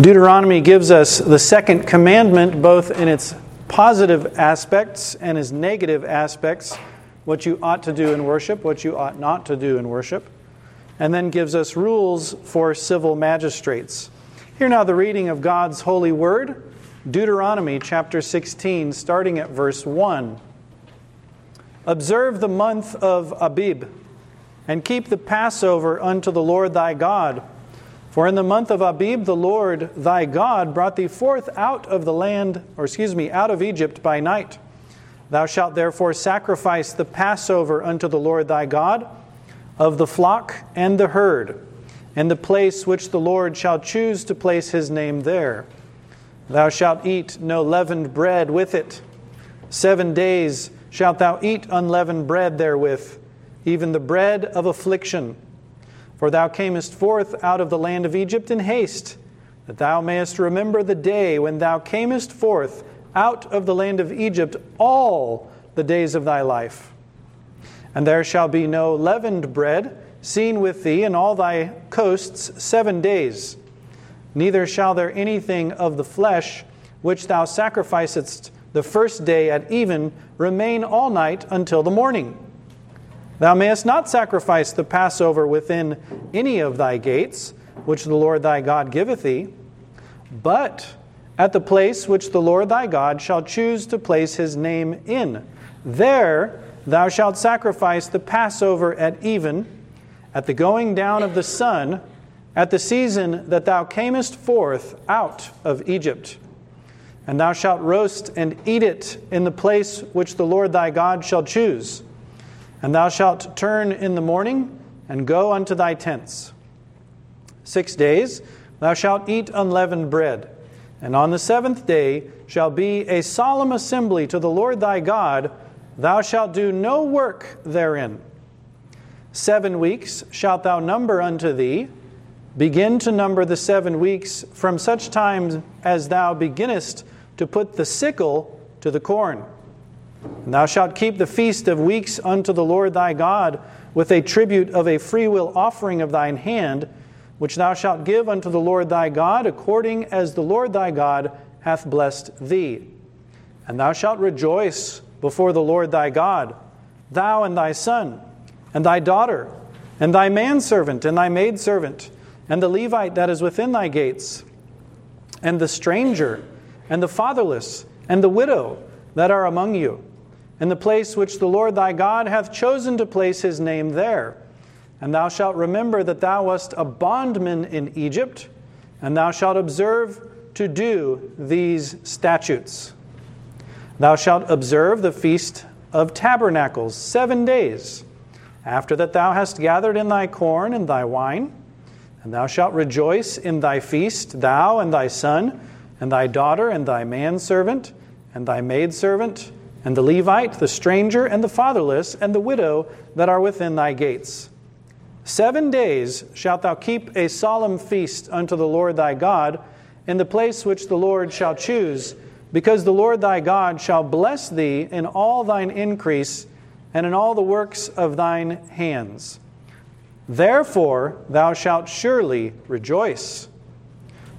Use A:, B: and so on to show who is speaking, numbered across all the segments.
A: Deuteronomy gives us the second commandment, both in its positive aspects and its negative aspects, what you ought to do in worship, what you ought not to do in worship, and then gives us rules for civil magistrates. Hear now the reading of God's holy word, Deuteronomy chapter 16, starting at verse 1. Observe the month of Abib, and keep the Passover unto the Lord thy God for in the month of Abib, the Lord thy God brought thee forth out of the land, or excuse me, out of Egypt by night. Thou shalt therefore sacrifice the Passover unto the Lord thy God of the flock and the herd, in the place which the Lord shall choose to place his name there. Thou shalt eat no leavened bread with it. Seven days shalt thou eat unleavened bread therewith, even the bread of affliction for thou camest forth out of the land of Egypt in haste, that thou mayest remember the day when thou camest forth out of the land of Egypt all the days of thy life. And there shall be no leavened bread seen with thee in all thy coasts seven days. Neither shall there anything of the flesh which thou sacrificest the first day at even remain all night until the morning. Thou mayest not sacrifice the Passover within any of thy gates, which the Lord thy God giveth thee, but at the place which the Lord thy God shall choose to place his name in. There thou shalt sacrifice the Passover at even, at the going down of the sun, at the season that thou camest forth out of Egypt. And thou shalt roast and eat it in the place which the Lord thy God shall choose and thou shalt turn in the morning and go unto thy tents. Six days thou shalt eat unleavened bread, and on the seventh day shall be a solemn assembly to the Lord thy God. Thou shalt do no work therein. Seven weeks shalt thou number unto thee. Begin to number the seven weeks from such time as thou beginnest to put the sickle to the corn. And thou shalt keep the feast of weeks unto the Lord thy God with a tribute of a freewill offering of thine hand, which thou shalt give unto the Lord thy God, according as the Lord thy God hath blessed thee. And thou shalt rejoice before the Lord thy God, thou and thy son, and thy daughter, and thy manservant, and thy maidservant, and the Levite that is within thy gates, and the stranger, and the fatherless, and the widow that are among you in the place which the Lord thy God hath chosen to place his name there. And thou shalt remember that thou wast a bondman in Egypt, and thou shalt observe to do these statutes. Thou shalt observe the feast of tabernacles seven days, after that thou hast gathered in thy corn and thy wine. And thou shalt rejoice in thy feast, thou and thy son, and thy daughter, and thy manservant, and thy maidservant and the Levite, the stranger, and the fatherless, and the widow that are within thy gates. Seven days shalt thou keep a solemn feast unto the Lord thy God in the place which the Lord shall choose, because the Lord thy God shall bless thee in all thine increase and in all the works of thine hands. Therefore thou shalt surely rejoice.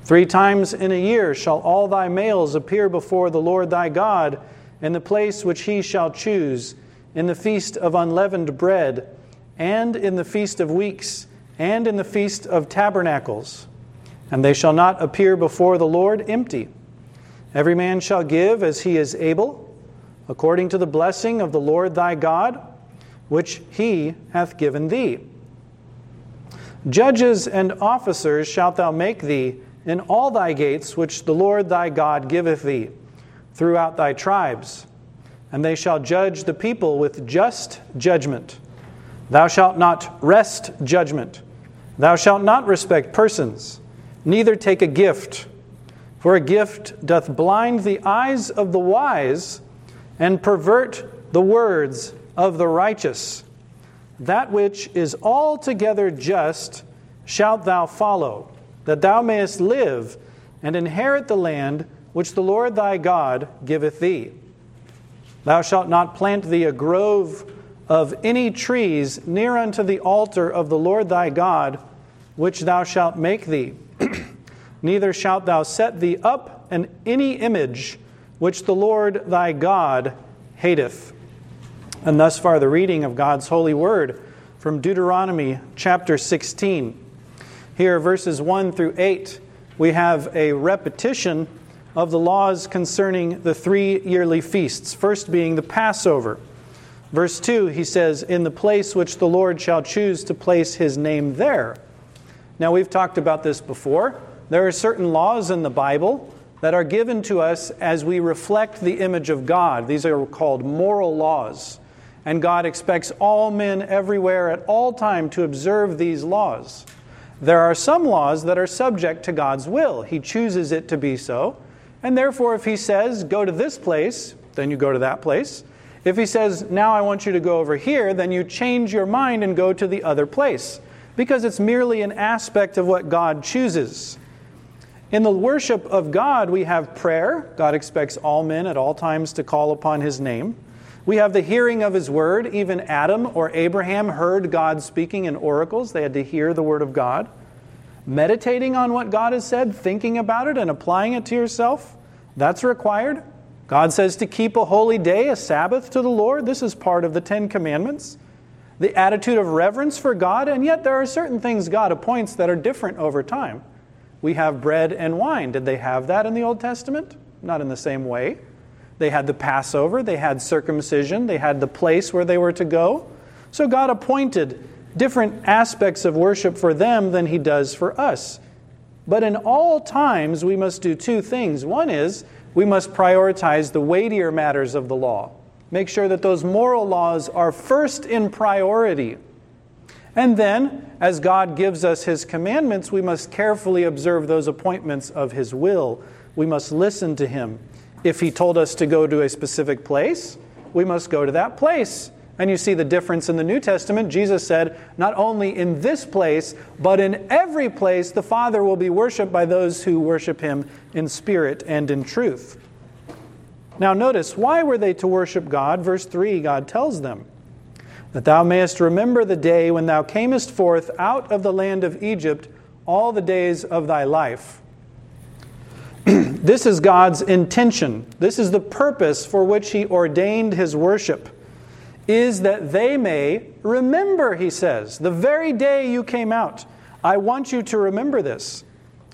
A: Three times in a year shall all thy males appear before the Lord thy God in the place which he shall choose, in the feast of unleavened bread, and in the feast of weeks, and in the feast of tabernacles. And they shall not appear before the Lord empty. Every man shall give as he is able, according to the blessing of the Lord thy God, which he hath given thee. Judges and officers shalt thou make thee in all thy gates which the Lord thy God giveth thee throughout thy tribes, and they shall judge the people with just judgment. Thou shalt not wrest judgment. Thou shalt not respect persons, neither take a gift. For a gift doth blind the eyes of the wise and pervert the words of the righteous. That which is altogether just shalt thou follow, that thou mayest live and inherit the land which the Lord thy God giveth thee. Thou shalt not plant thee a grove of any trees near unto the altar of the Lord thy God, which thou shalt make thee. neither shalt thou set thee up an any image which the Lord thy God hateth. And thus far, the reading of God's holy word from Deuteronomy chapter 16. Here, verses 1 through 8, we have a repetition of the laws concerning the three yearly feasts, first being the Passover. Verse 2, he says, In the place which the Lord shall choose to place his name there. Now, we've talked about this before. There are certain laws in the Bible that are given to us as we reflect the image of God. These are called moral laws. And God expects all men everywhere at all time to observe these laws. There are some laws that are subject to God's will. He chooses it to be so. And therefore, if He says, go to this place, then you go to that place. If He says, now I want you to go over here, then you change your mind and go to the other place because it's merely an aspect of what God chooses. In the worship of God, we have prayer. God expects all men at all times to call upon his name. We have the hearing of his word. Even Adam or Abraham heard God speaking in oracles, they had to hear the word of God. Meditating on what God has said, thinking about it, and applying it to yourself, that's required. God says to keep a holy day, a Sabbath to the Lord. This is part of the Ten Commandments the attitude of reverence for God, and yet there are certain things God appoints that are different over time. We have bread and wine. Did they have that in the Old Testament? Not in the same way. They had the Passover, they had circumcision, they had the place where they were to go. So God appointed different aspects of worship for them than He does for us. But in all times, we must do two things. One is we must prioritize the weightier matters of the law. Make sure that those moral laws are first in priority. And then, as God gives us His commandments, we must carefully observe those appointments of His will. We must listen to Him. If He told us to go to a specific place, we must go to that place. And you see the difference in the New Testament. Jesus said, Not only in this place, but in every place, the Father will be worshiped by those who worship Him in spirit and in truth. Now, notice, why were they to worship God? Verse 3, God tells them, That thou mayest remember the day when thou camest forth out of the land of Egypt all the days of thy life. this is God's intention. This is the purpose for which He ordained His worship, is that they may remember, He says, the very day you came out. I want you to remember this.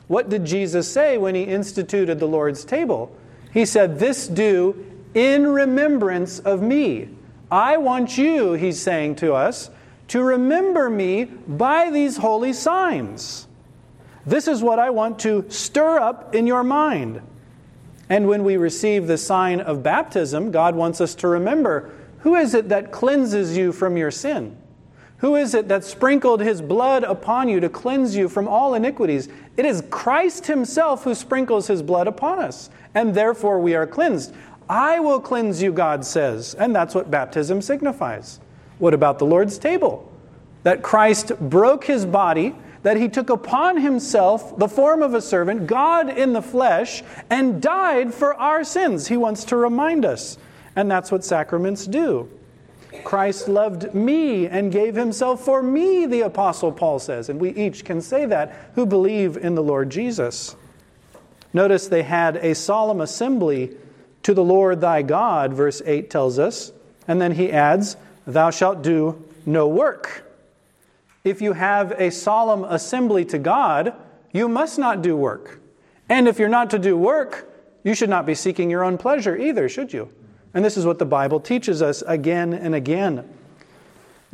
A: What did Jesus say when He instituted the Lord's table? He said, This do in remembrance of me. I want you, he's saying to us, to remember me by these holy signs. This is what I want to stir up in your mind. And when we receive the sign of baptism, God wants us to remember who is it that cleanses you from your sin? Who is it that sprinkled his blood upon you to cleanse you from all iniquities? It is Christ himself who sprinkles his blood upon us, and therefore we are cleansed. I will cleanse you, God says, and that's what baptism signifies. What about the Lord's table? That Christ broke his body, that he took upon himself the form of a servant, God in the flesh, and died for our sins. He wants to remind us, and that's what sacraments do. Christ loved me and gave himself for me, the Apostle Paul says. And we each can say that who believe in the Lord Jesus. Notice they had a solemn assembly to the Lord thy God, verse 8 tells us. And then he adds, Thou shalt do no work. If you have a solemn assembly to God, you must not do work. And if you're not to do work, you should not be seeking your own pleasure either, should you? And this is what the Bible teaches us again and again.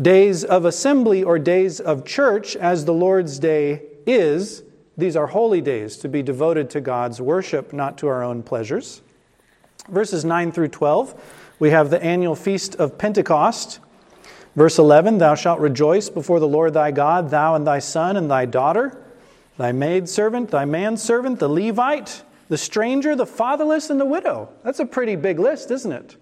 A: Days of assembly or days of church, as the Lord's Day is, these are holy days to be devoted to God's worship, not to our own pleasures. Verses 9 through 12, we have the annual feast of Pentecost. Verse 11 Thou shalt rejoice before the Lord thy God, thou and thy son and thy daughter, thy maidservant, thy manservant, the Levite the stranger, the fatherless, and the widow. That's a pretty big list, isn't it?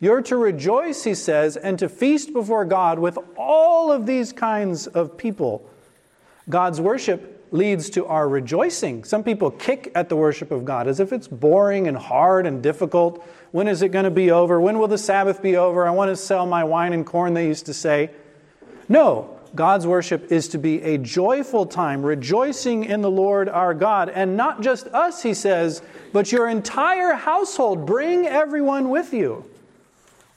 A: You're to rejoice, he says, and to feast before God with all of these kinds of people. God's worship leads to our rejoicing. Some people kick at the worship of God as if it's boring and hard and difficult. When is it going to be over? When will the Sabbath be over? I want to sell my wine and corn, they used to say. No, God's worship is to be a joyful time, rejoicing in the Lord our God. And not just us, he says, but your entire household. Bring everyone with you.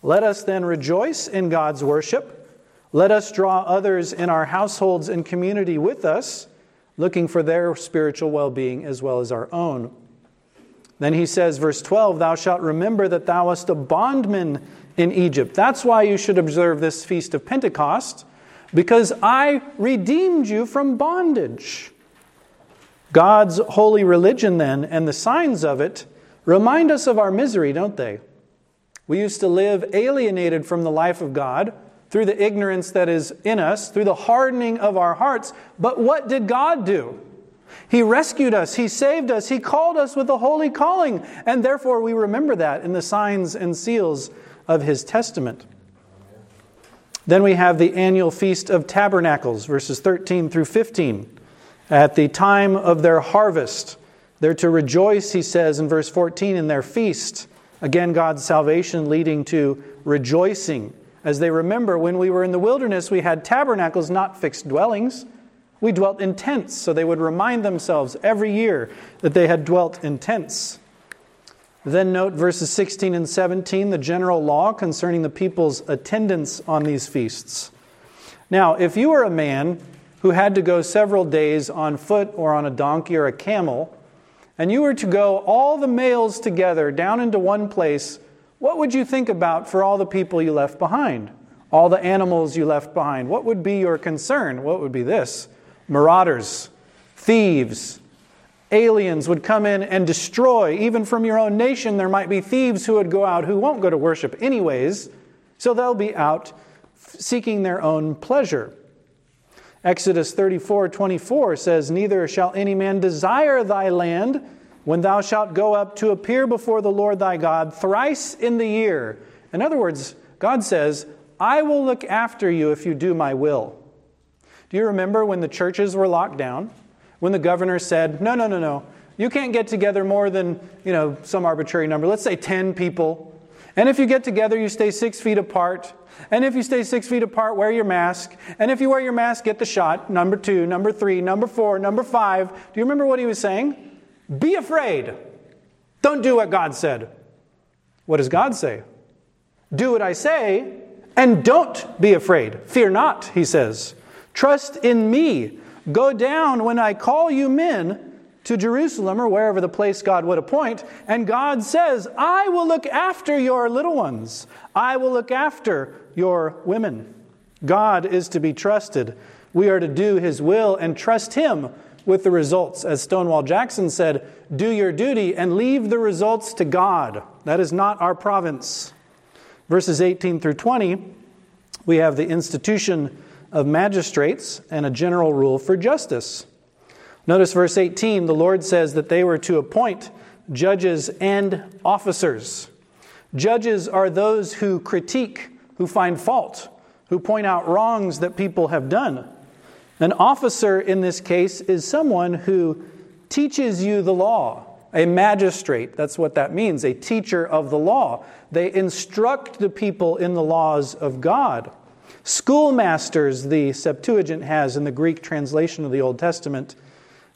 A: Let us then rejoice in God's worship. Let us draw others in our households and community with us, looking for their spiritual well being as well as our own. Then he says, verse 12, Thou shalt remember that thou wast a bondman in Egypt. That's why you should observe this feast of Pentecost, because I redeemed you from bondage. God's holy religion, then, and the signs of it remind us of our misery, don't they? We used to live alienated from the life of God through the ignorance that is in us, through the hardening of our hearts. But what did God do? He rescued us, He saved us, He called us with a holy calling, and therefore we remember that in the signs and seals of His testament. Then we have the annual Feast of Tabernacles, verses 13 through 15. At the time of their harvest, they're to rejoice, he says in verse 14, in their feast. Again, God's salvation leading to rejoicing. As they remember, when we were in the wilderness, we had tabernacles, not fixed dwellings. We dwelt in tents, so they would remind themselves every year that they had dwelt in tents. Then note verses 16 and 17, the general law concerning the people's attendance on these feasts. Now, if you were a man who had to go several days on foot or on a donkey or a camel, and you were to go all the males together down into one place, what would you think about for all the people you left behind? All the animals you left behind? What would be your concern? What would be this? Marauders, thieves, aliens would come in and destroy. Even from your own nation, there might be thieves who would go out who won't go to worship anyways, so they'll be out seeking their own pleasure. Exodus 34 24 says, Neither shall any man desire thy land when thou shalt go up to appear before the Lord thy God thrice in the year. In other words, God says, I will look after you if you do my will. Do you remember when the churches were locked down? When the governor said, No, no, no, no, you can't get together more than, you know, some arbitrary number. Let's say 10 people. And if you get together, you stay six feet apart. And if you stay six feet apart, wear your mask. And if you wear your mask, get the shot. Number two, number three, number four, number five. Do you remember what he was saying? Be afraid. Don't do what God said. What does God say? Do what I say and don't be afraid. Fear not, he says. Trust in me. Go down when I call you men to Jerusalem or wherever the place God would appoint. And God says, I will look after your little ones, I will look after your women. God is to be trusted. We are to do his will and trust him with the results. As Stonewall Jackson said, do your duty and leave the results to God. That is not our province. Verses 18 through 20, we have the institution of magistrates and a general rule for justice. Notice verse 18 the Lord says that they were to appoint judges and officers. Judges are those who critique, who find fault, who point out wrongs that people have done. An officer in this case is someone who teaches you the law. A magistrate, that's what that means, a teacher of the law. They instruct the people in the laws of God. Schoolmasters, the Septuagint has in the Greek translation of the Old Testament,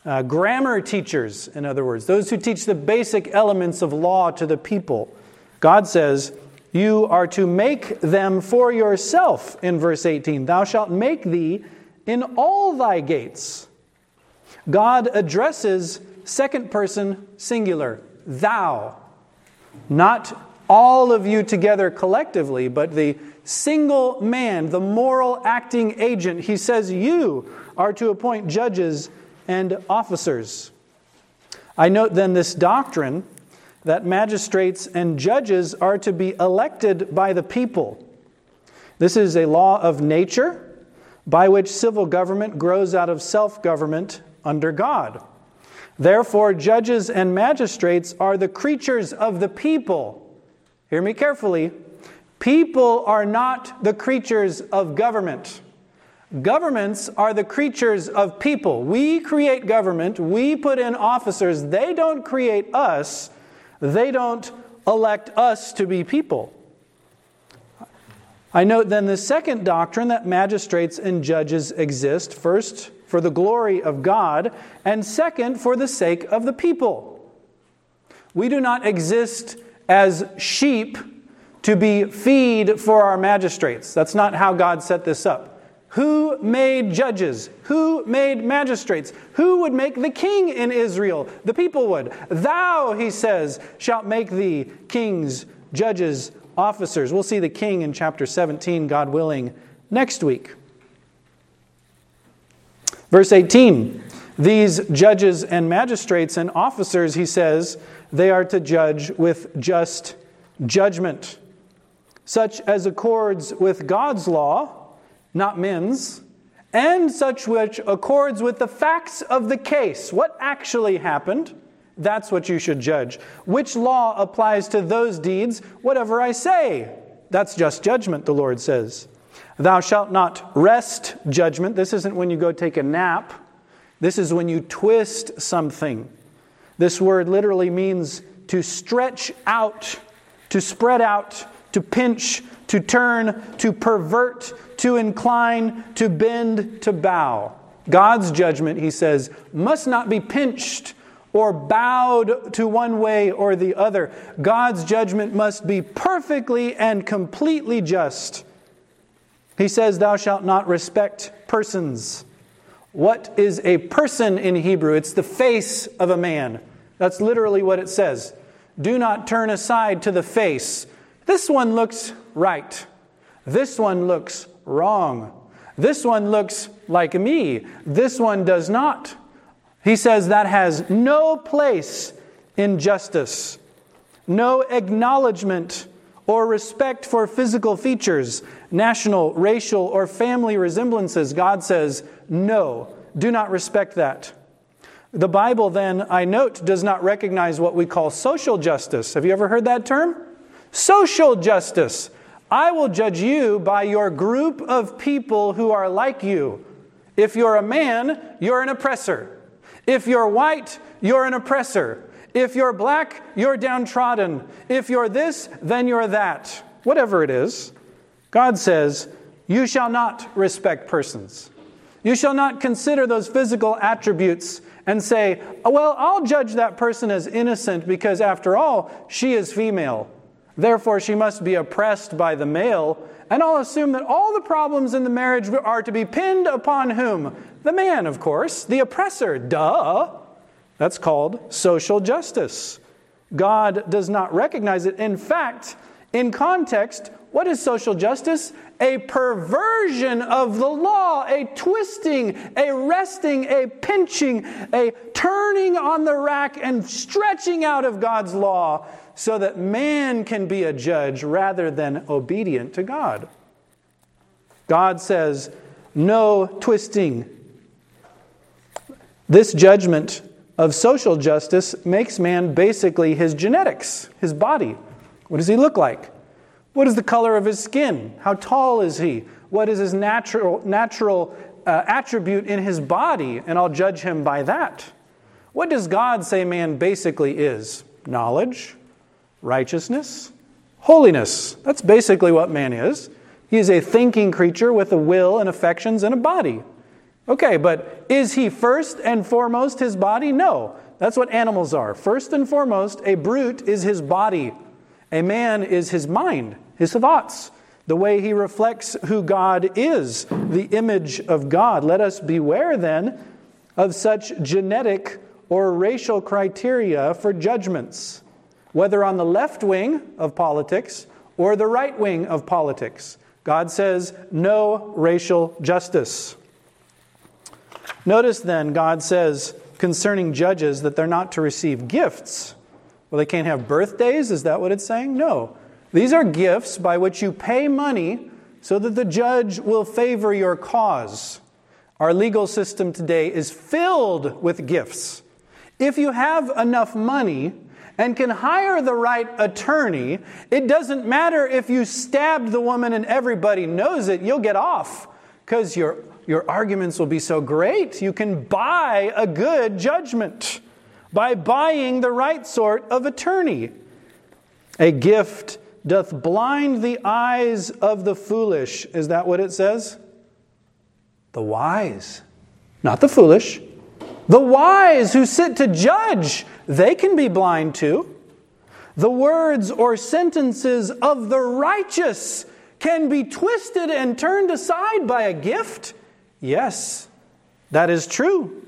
A: uh, grammar teachers, in other words, those who teach the basic elements of law to the people. God says, You are to make them for yourself, in verse 18. Thou shalt make thee in all thy gates. God addresses second person singular, thou. Not all of you together collectively, but the single man, the moral acting agent. He says, You are to appoint judges and officers. I note then this doctrine that magistrates and judges are to be elected by the people. This is a law of nature by which civil government grows out of self government under God. Therefore, judges and magistrates are the creatures of the people. Hear me carefully. People are not the creatures of government. Governments are the creatures of people. We create government, we put in officers. They don't create us, they don't elect us to be people. I note then the second doctrine that magistrates and judges exist first, for the glory of God, and second, for the sake of the people. We do not exist as sheep to be feed for our magistrates. That's not how God set this up. Who made judges? Who made magistrates? Who would make the king in Israel? The people would. Thou, he says, shalt make thee kings, judges, officers. We'll see the king in chapter 17, God willing, next week. Verse 18 These judges and magistrates and officers, he says, they are to judge with just judgment, such as accords with God's law, not men's, and such which accords with the facts of the case. What actually happened? That's what you should judge. Which law applies to those deeds? Whatever I say. That's just judgment, the Lord says. Thou shalt not wrest judgment. This isn't when you go take a nap. This is when you twist something. This word literally means to stretch out, to spread out, to pinch, to turn, to pervert, to incline, to bend, to bow. God's judgment, he says, must not be pinched or bowed to one way or the other. God's judgment must be perfectly and completely just. He says, Thou shalt not respect persons. What is a person in Hebrew? It's the face of a man. That's literally what it says. Do not turn aside to the face. This one looks right. This one looks wrong. This one looks like me. This one does not. He says that has no place in justice, no acknowledgement or respect for physical features, national, racial, or family resemblances. God says, no, do not respect that. The Bible, then, I note, does not recognize what we call social justice. Have you ever heard that term? Social justice. I will judge you by your group of people who are like you. If you're a man, you're an oppressor. If you're white, you're an oppressor. If you're black, you're downtrodden. If you're this, then you're that. Whatever it is, God says, You shall not respect persons. You shall not consider those physical attributes and say, Well, I'll judge that person as innocent because, after all, she is female. Therefore, she must be oppressed by the male. And I'll assume that all the problems in the marriage are to be pinned upon whom? The man, of course, the oppressor. Duh. That's called social justice. God does not recognize it. In fact, in context, what is social justice? A perversion of the law, a twisting, a wresting, a pinching, a turning on the rack and stretching out of God's law so that man can be a judge rather than obedient to God. God says, no twisting, this judgment of social justice makes man basically his genetics, his body. What does he look like? What is the color of his skin? How tall is he? What is his natural, natural uh, attribute in his body? And I'll judge him by that. What does God say man basically is? Knowledge, righteousness, holiness. That's basically what man is. He is a thinking creature with a will and affections and a body. Okay, but is he first and foremost his body? No. That's what animals are. First and foremost, a brute is his body. A man is his mind, his thoughts, the way he reflects who God is, the image of God. Let us beware then of such genetic or racial criteria for judgments, whether on the left wing of politics or the right wing of politics. God says no racial justice. Notice then, God says concerning judges that they're not to receive gifts. Well, they can't have birthdays? Is that what it's saying? No. These are gifts by which you pay money so that the judge will favor your cause. Our legal system today is filled with gifts. If you have enough money and can hire the right attorney, it doesn't matter if you stabbed the woman and everybody knows it, you'll get off because you're your arguments will be so great. You can buy a good judgment by buying the right sort of attorney. A gift doth blind the eyes of the foolish. Is that what it says? The wise, not the foolish. The wise who sit to judge, they can be blind too. The words or sentences of the righteous can be twisted and turned aside by a gift. Yes, that is true.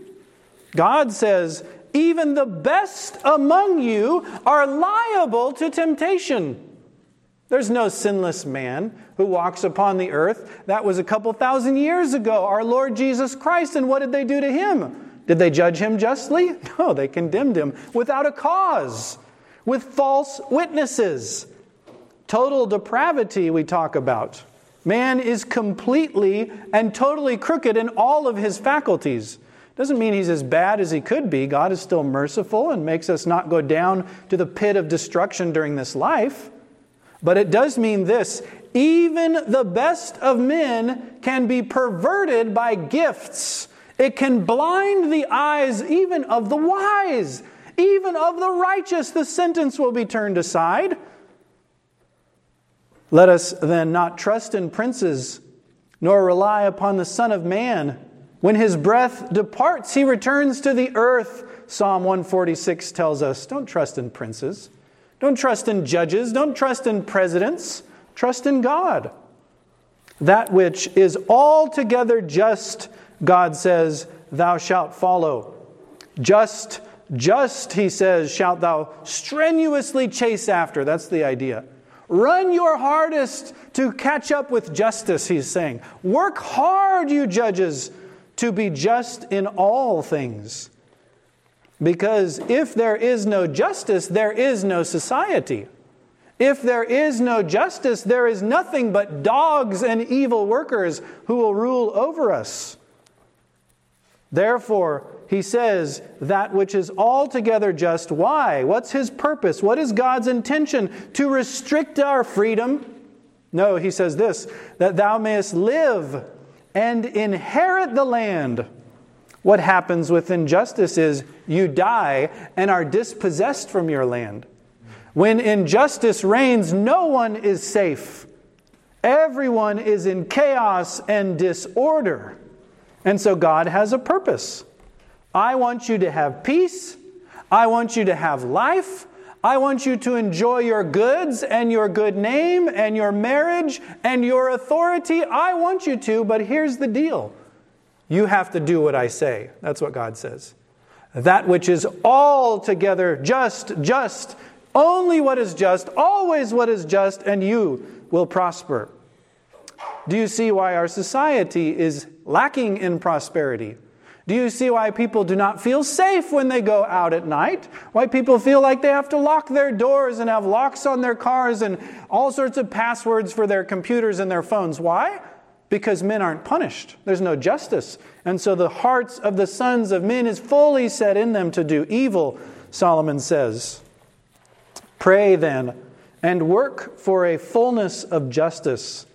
A: God says, even the best among you are liable to temptation. There's no sinless man who walks upon the earth. That was a couple thousand years ago, our Lord Jesus Christ. And what did they do to him? Did they judge him justly? No, they condemned him without a cause, with false witnesses. Total depravity, we talk about. Man is completely and totally crooked in all of his faculties. Doesn't mean he's as bad as he could be. God is still merciful and makes us not go down to the pit of destruction during this life. But it does mean this even the best of men can be perverted by gifts. It can blind the eyes even of the wise, even of the righteous. The sentence will be turned aside. Let us then not trust in princes, nor rely upon the Son of Man. When his breath departs, he returns to the earth. Psalm 146 tells us don't trust in princes. Don't trust in judges. Don't trust in presidents. Trust in God. That which is altogether just, God says, thou shalt follow. Just, just, he says, shalt thou strenuously chase after. That's the idea. Run your hardest to catch up with justice, he's saying. Work hard, you judges, to be just in all things. Because if there is no justice, there is no society. If there is no justice, there is nothing but dogs and evil workers who will rule over us. Therefore, he says, that which is altogether just. Why? What's his purpose? What is God's intention? To restrict our freedom? No, he says this that thou mayest live and inherit the land. What happens with injustice is you die and are dispossessed from your land. When injustice reigns, no one is safe. Everyone is in chaos and disorder. And so God has a purpose. I want you to have peace. I want you to have life. I want you to enjoy your goods and your good name and your marriage and your authority. I want you to, but here's the deal you have to do what I say. That's what God says. That which is altogether just, just, only what is just, always what is just, and you will prosper. Do you see why our society is lacking in prosperity? Do you see why people do not feel safe when they go out at night? Why people feel like they have to lock their doors and have locks on their cars and all sorts of passwords for their computers and their phones? Why? because men aren't punished. There's no justice. And so the hearts of the sons of men is fully set in them to do evil, Solomon says. Pray then and work for a fullness of justice.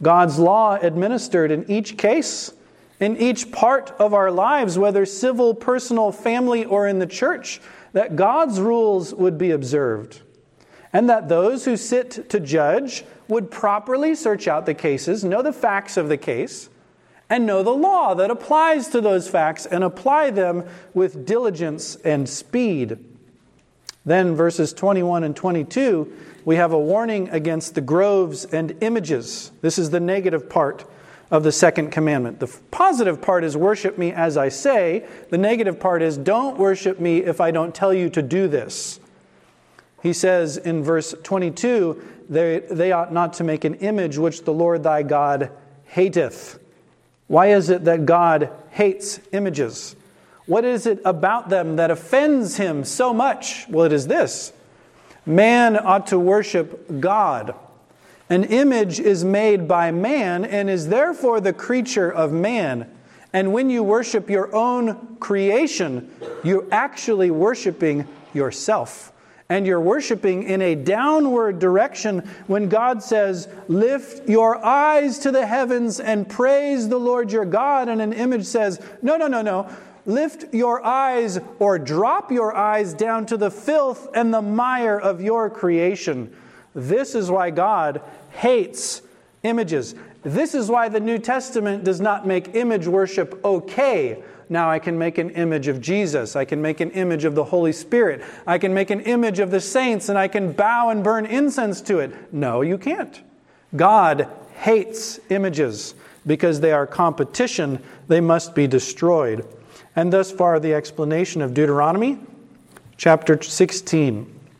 A: God's law administered in each case, in each part of our lives, whether civil, personal, family, or in the church, that God's rules would be observed. And that those who sit to judge would properly search out the cases, know the facts of the case, and know the law that applies to those facts and apply them with diligence and speed. Then, verses 21 and 22, we have a warning against the groves and images. This is the negative part of the second commandment. The positive part is worship me as I say. The negative part is don't worship me if I don't tell you to do this. He says in verse 22 they, they ought not to make an image which the Lord thy God hateth. Why is it that God hates images? What is it about them that offends him so much? Well, it is this man ought to worship God. An image is made by man and is therefore the creature of man. And when you worship your own creation, you're actually worshiping yourself and you're worshiping in a downward direction when God says, Lift your eyes to the heavens and praise the Lord your God. And an image says, No, no, no, no. Lift your eyes or drop your eyes down to the filth and the mire of your creation. This is why God hates images. This is why the New Testament does not make image worship okay. Now I can make an image of Jesus. I can make an image of the Holy Spirit. I can make an image of the saints and I can bow and burn incense to it. No, you can't. God hates images because they are competition. They must be destroyed. And thus far, the explanation of Deuteronomy chapter 16.